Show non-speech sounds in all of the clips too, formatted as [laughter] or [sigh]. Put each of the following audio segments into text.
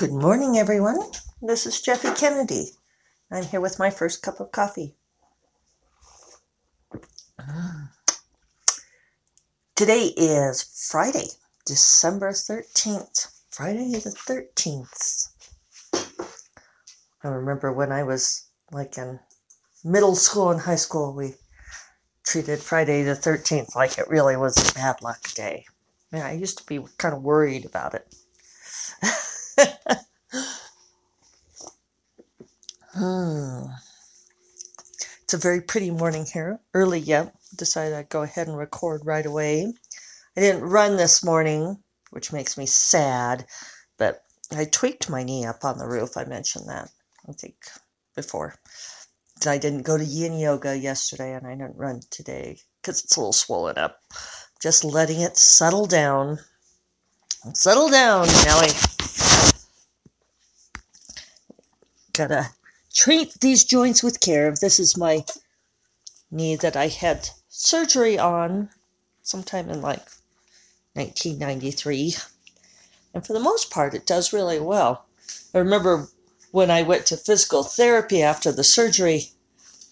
Good morning, everyone. This is Jeffe Kennedy. I'm here with my first cup of coffee. Today is Friday, December 13th. Friday the 13th. I remember when I was like in middle school and high school, we treated Friday the 13th like it really was a bad luck day. I used to be kind of worried about it. [laughs] hmm. It's a very pretty morning here. Early yet. Decided I'd go ahead and record right away. I didn't run this morning, which makes me sad, but I tweaked my knee up on the roof. I mentioned that, I think, before. I didn't go to yin yoga yesterday and I didn't run today because it's a little swollen up. Just letting it settle down. Settle down, Nellie. Gotta treat these joints with care. This is my knee that I had surgery on sometime in like 1993. And for the most part, it does really well. I remember when I went to physical therapy after the surgery,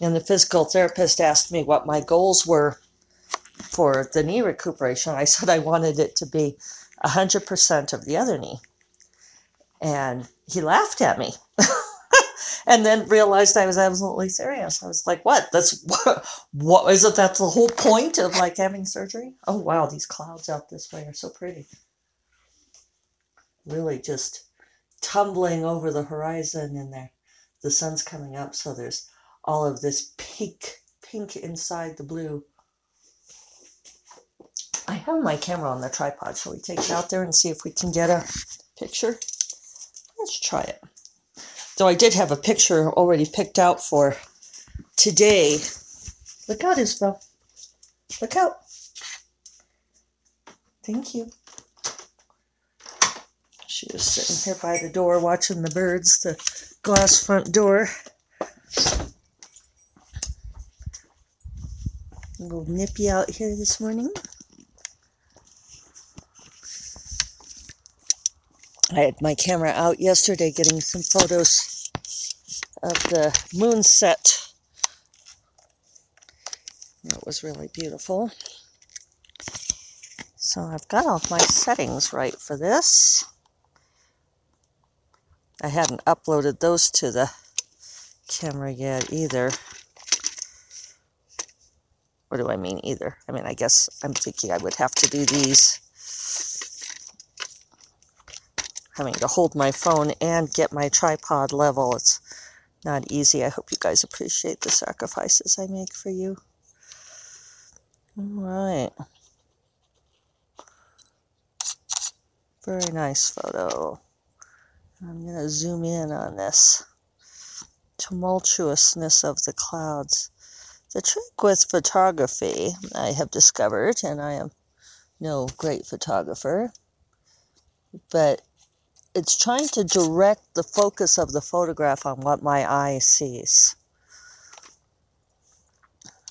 and the physical therapist asked me what my goals were for the knee recuperation. I said I wanted it to be 100% of the other knee. And he laughed at me. And then realized I was absolutely serious. I was like, "What? That's [laughs] what? What is it? That's the whole point of like having surgery? Oh wow, these clouds out this way are so pretty. Really, just tumbling over the horizon, and there, the sun's coming up. So there's all of this pink, pink inside the blue. I have my camera on the tripod. Shall we take it out there and see if we can get a picture? Let's try it. So I did have a picture already picked out for today. Look out, Isabel. Look out. Thank you. She was sitting here by the door watching the birds, the glass front door. A little nippy out here this morning. I had my camera out yesterday getting some photos of the moon set. It was really beautiful. So I've got all my settings right for this. I hadn't uploaded those to the camera yet either. What do I mean either? I mean, I guess I'm thinking I would have to do these having to hold my phone and get my tripod level. It's not easy. I hope you guys appreciate the sacrifices I make for you. All right. Very nice photo. I'm going to zoom in on this tumultuousness of the clouds. The trick with photography, I have discovered, and I am no great photographer, but it's trying to direct the focus of the photograph on what my eye sees.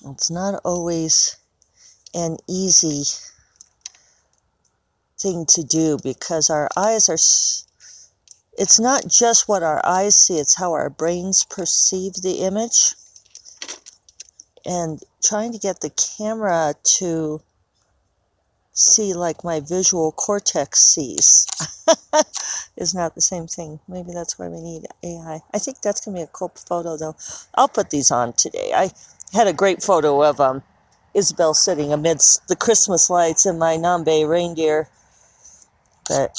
It's not always an easy thing to do because our eyes are it's not just what our eyes see it's how our brains perceive the image and trying to get the camera to see like my visual cortex sees [laughs] is not the same thing. Maybe that's why we need AI. I think that's going to be a cool photo though. I'll put these on today. I had a great photo of um, Isabel sitting amidst the Christmas lights in my Nambe reindeer. But,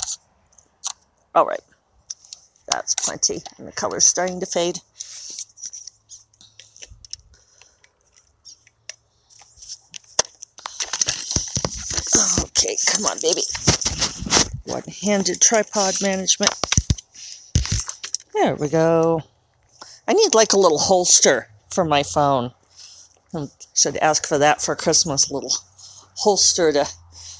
all right. That's plenty. And the color's starting to fade. Okay, come on, baby. One handed tripod management. There we go. I need like a little holster for my phone. I should ask for that for Christmas, little holster to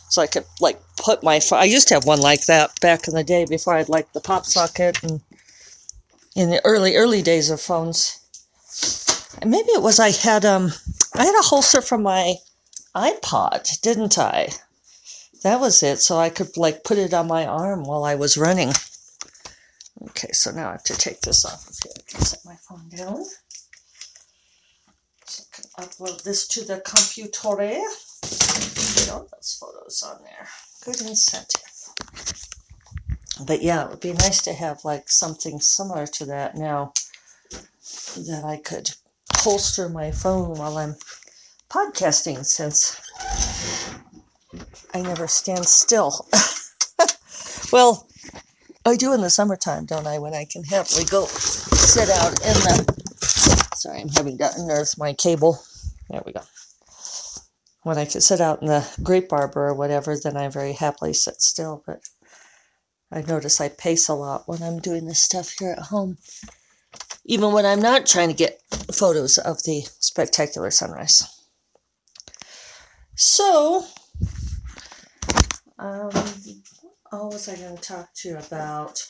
so I could like put my phone. I used to have one like that back in the day before I had like the pop socket and in the early early days of phones. And maybe it was I had um I had a holster for my iPod, didn't I? That was it. So I could like put it on my arm while I was running. Okay, so now I have to take this off of here. I can set my phone down. So I can upload this to the computer. Get those photos on there. Good incentive. But yeah, it would be nice to have like something similar to that now that I could holster my phone while I'm podcasting since I never stand still. [laughs] well, I do in the summertime, don't I? When I can happily go sit out in the. Sorry, I'm having to unearth my cable. There we go. When I can sit out in the grape arbor or whatever, then I very happily sit still. But I notice I pace a lot when I'm doing this stuff here at home. Even when I'm not trying to get photos of the spectacular sunrise. So, um, what was I going to talk to you about?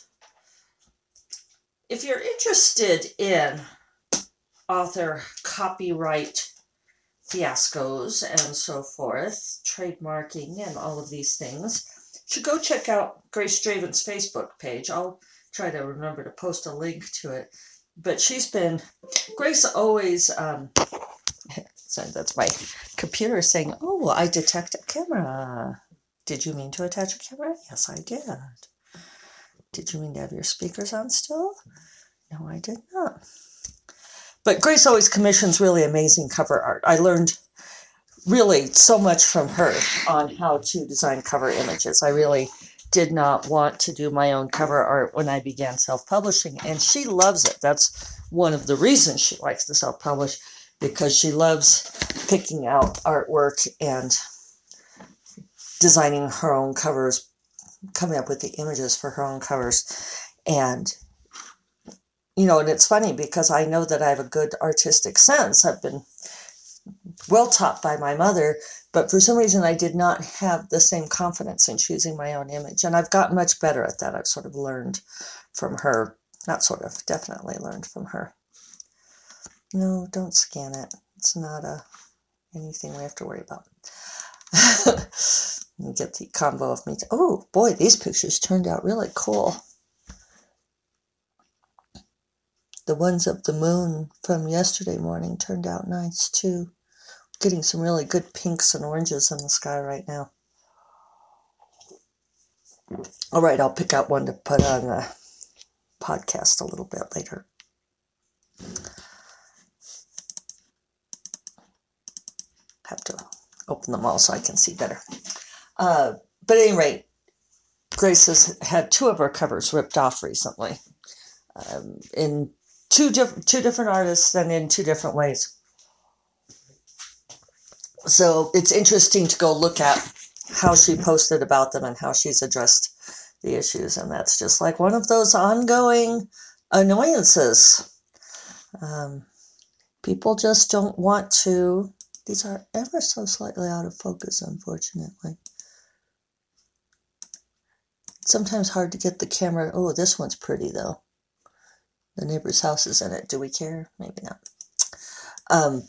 If you're interested in author copyright fiascos and so forth, trademarking and all of these things, should go check out Grace Draven's Facebook page. I'll try to remember to post a link to it. But she's been, Grace always, um, [laughs] so that's my computer saying, Oh, I detect a camera. Did you mean to attach a camera? Yes, I did. Did you mean to have your speakers on still? No, I did not. But Grace always commissions really amazing cover art. I learned really so much from her on how to design cover images. I really did not want to do my own cover art when I began self publishing, and she loves it. That's one of the reasons she likes to self publish because she loves picking out artwork and designing her own covers, coming up with the images for her own covers. And, you know, and it's funny because I know that I have a good artistic sense. I've been well taught by my mother, but for some reason I did not have the same confidence in choosing my own image. And I've gotten much better at that. I've sort of learned from her, not sort of, definitely learned from her. No, don't scan it. It's not a anything we have to worry about. [laughs] you get the combo of me. Oh boy, these pictures turned out really cool. The ones of the moon from yesterday morning turned out nice too. Getting some really good pinks and oranges in the sky right now. All right, I'll pick out one to put on the podcast a little bit later. have to open them all so I can see better. Uh, but at any rate, Grace has had two of her covers ripped off recently um, in two, diff- two different artists and in two different ways. So it's interesting to go look at how she posted about them and how she's addressed the issues. And that's just like one of those ongoing annoyances. Um, people just don't want to these are ever so slightly out of focus, unfortunately. Sometimes hard to get the camera. Oh, this one's pretty though. The neighbor's house is in it. Do we care? Maybe not. Um,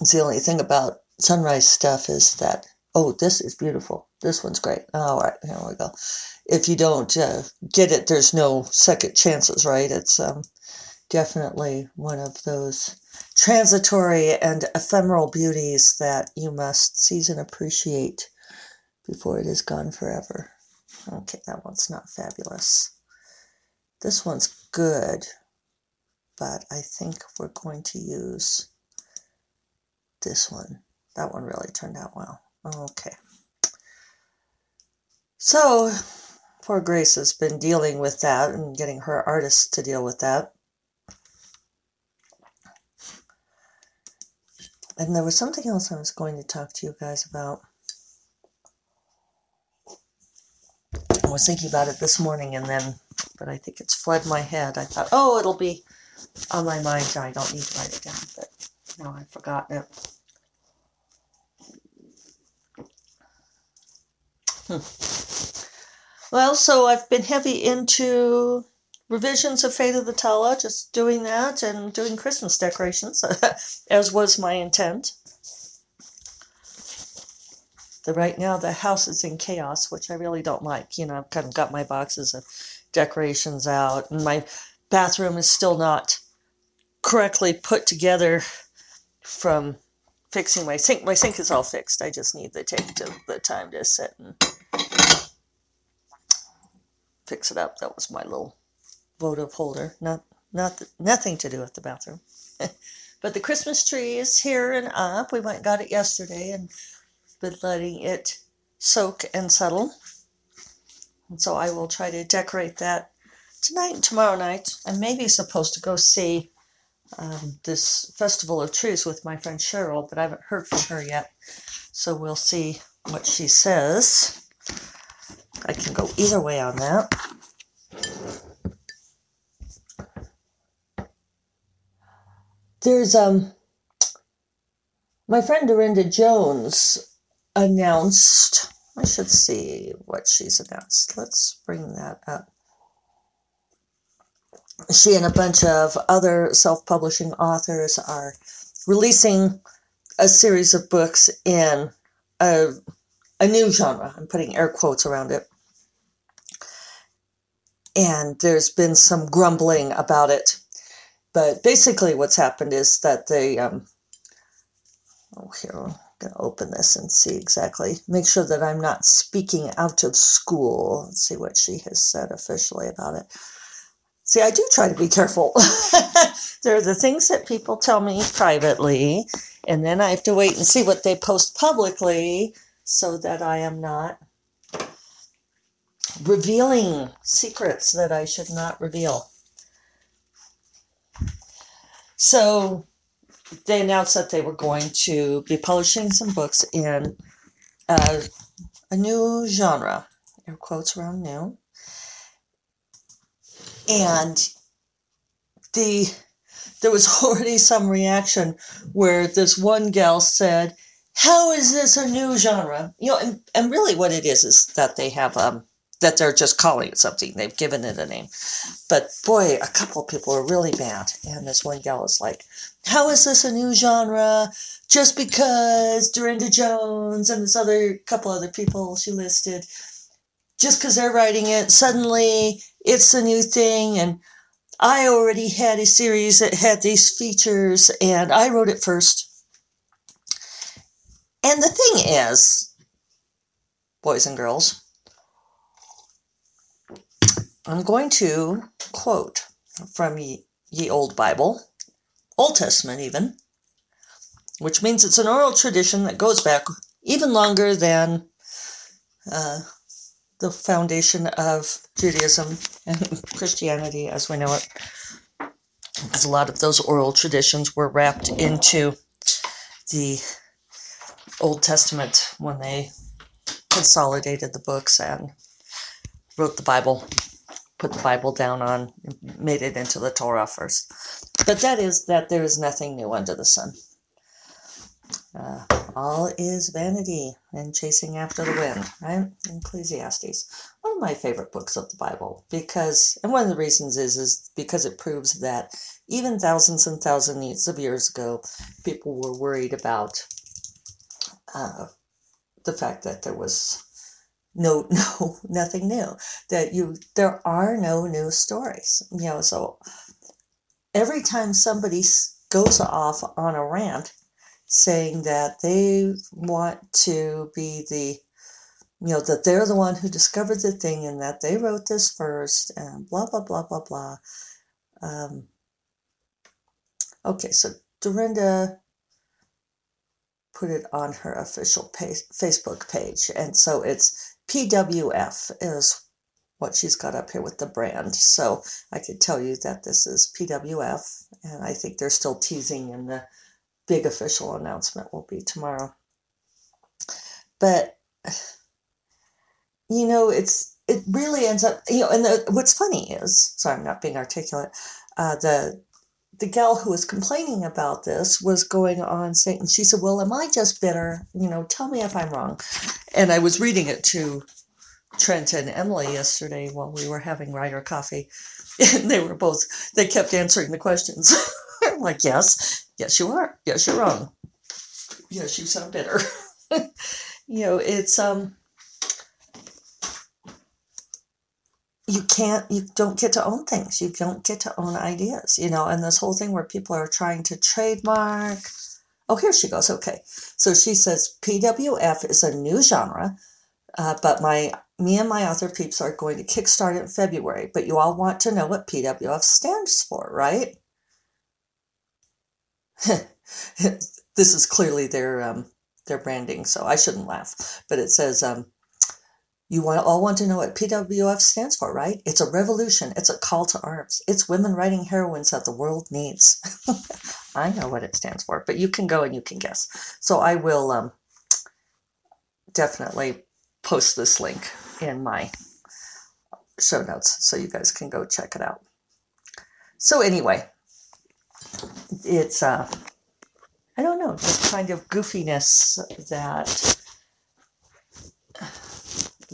it's the only thing about sunrise stuff is that, oh, this is beautiful. This one's great. All right, here we go. If you don't uh, get it, there's no second chances, right? It's um, definitely one of those transitory and ephemeral beauties that you must seize and appreciate before it is gone forever. Okay, that one's not fabulous. This one's good, but I think we're going to use this one. That one really turned out well. Okay. So, poor Grace has been dealing with that and getting her artists to deal with that. And there was something else I was going to talk to you guys about. Was thinking about it this morning and then, but I think it's fled my head. I thought, oh, it'll be on my mind. I don't need to write it down, but now I've forgotten it. Hmm. Well, so I've been heavy into revisions of Fate of the Tala, just doing that and doing Christmas decorations, [laughs] as was my intent. The right now the house is in chaos, which I really don't like. You know, I've kind of got my boxes of decorations out, and my bathroom is still not correctly put together from fixing my sink. My sink is all fixed. I just need to take the time to sit and fix it up. That was my little votive holder. Not not nothing to do with the bathroom. [laughs] but the Christmas tree is here and up. We went and got it yesterday and letting it soak and settle. And so I will try to decorate that tonight and tomorrow night. I'm maybe supposed to go see um, this Festival of Trees with my friend Cheryl, but I haven't heard from her yet. So we'll see what she says. I can go either way on that. There's um my friend Darynda Jones announced I should see what she's announced. Let's bring that up. She and a bunch of other self publishing authors are releasing a series of books in a, a new genre. I'm putting air quotes around it. And there's been some grumbling about it. But basically, what's happened is that they, um, oh, here, going to open this and see exactly, make sure that I'm not speaking out of school. Let's see what she has said officially about it. See, I do try to be careful. [laughs] there are the things that people tell me privately, and then I have to wait and see what they post publicly so that I am not revealing secrets that I should not reveal. So they announced that they were going to be publishing some books in uh, a new genre, air quotes around new and the there was [laughs] already some reaction where this one gal said, "How is this a new genre?" You know, and, and really what it is is that they have um that they're just calling it something. They've given it a name. But boy, a couple people are really mad. And this one gal is like, How is this a new genre? Just because Darynda Jones and this other couple other people she listed, just because they're writing it, suddenly it's a new thing and I already had a series that had these features and I wrote it first. And the thing is, boys and girls, I'm going to quote from ye, ye Old Bible, Old Testament even, which means it's an oral tradition that goes back even longer than uh, the foundation of Judaism and [laughs] Christianity as we know it. Because a lot of those oral traditions were wrapped into the Old Testament when they consolidated the books and wrote the Bible, put the Bible down on, made it into the Torah first. But that is that there is nothing new under the sun. Uh, all is vanity and chasing after the wind, right? Ecclesiastes. One of my favorite books of the Bible because, and one of the reasons is, is because it proves that even thousands and thousands of years ago, people were worried about uh, the fact that there was no, [laughs] no, nothing new. That you, there are no new stories. You know, so every time somebody goes off on a rant, saying that they want to be the you know that they're the one who discovered the thing and that they wrote this first and blah blah blah blah blah um, okay so darynda put it on her official page, facebook page and so it's pwf is what she's got up here with the brand so i could tell you that this is pwf and i think they're still teasing and the big official announcement will be tomorrow. But you know, it's it really ends up you know, and the, what's funny is sorry, I'm not being articulate. Uh, the the gal who was complaining about this was going on saying, and she said, "Well, am I just bitter? You know, tell me if I'm wrong." And I was reading it to Trent and Emily yesterday while we were having writer coffee, [laughs] and they were both they kept answering the questions. [laughs] I'm like, "Yes, Yes, you are. Yes, you're wrong. Yes, you sound bitter. [laughs] you know, it's um you can't you don't get to own things. You don't get to own ideas, you know, and this whole thing where people are trying to trademark Oh, here she goes. Okay. So she says PWF is a new genre, uh, but my me and my author peeps are going to kickstart in February. But you all want to know what PWF stands for, right? [laughs] this is clearly their um, their branding, so I shouldn't laugh. But it says um, you want, all want to know what PWF stands for, right? It's a revolution. It's a call to arms. It's women writing heroines that the world needs. [laughs] I know what it stands for, but you can go and you can guess. So I will um, definitely post this link in my show notes so you guys can go check it out. So anyway, it's uh I don't know, just kind of goofiness that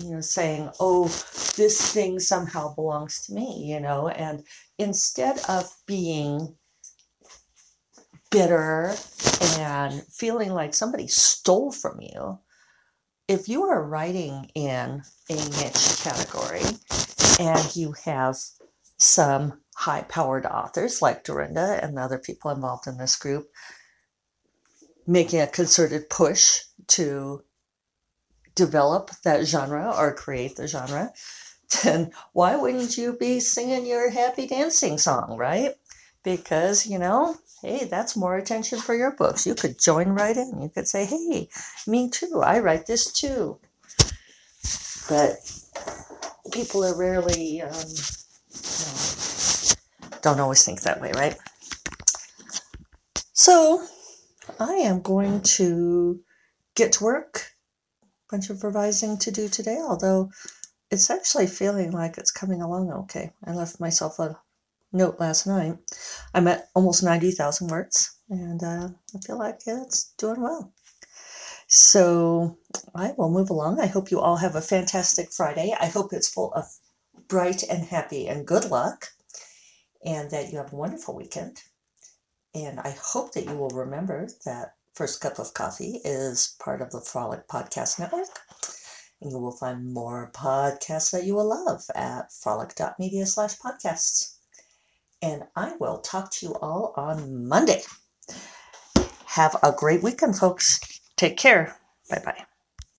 you know saying, "Oh, this thing somehow belongs to me," you know, and instead of being bitter and feeling like somebody stole from you, if you are writing in a niche category and you have some high powered authors like Darynda and the other people involved in this group making a concerted push to develop that genre or create the genre, then why wouldn't you be singing your happy dancing song, right? Because, you know, hey, that's more attention for your books. You could join right in. You could say, hey, me too. I write this too. But people are rarely, um, no, don't always think that way, right? So I am going to get to work. Bunch of revising to do today, although it's actually feeling like it's coming along okay. I left myself a note last night. I'm at almost 90,000 words, and uh, I feel like it's doing well. So I will move along. I hope you all have a fantastic Friday. I hope it's full of bright and happy and good luck, and that you have a wonderful weekend. And I hope that you will remember that First Cup of Coffee is part of the Frolic Podcast Network. And you will find more podcasts that you will love at frolic.media slash podcasts and I will talk to you all on Monday. Have a great weekend, folks. Take care. Bye bye.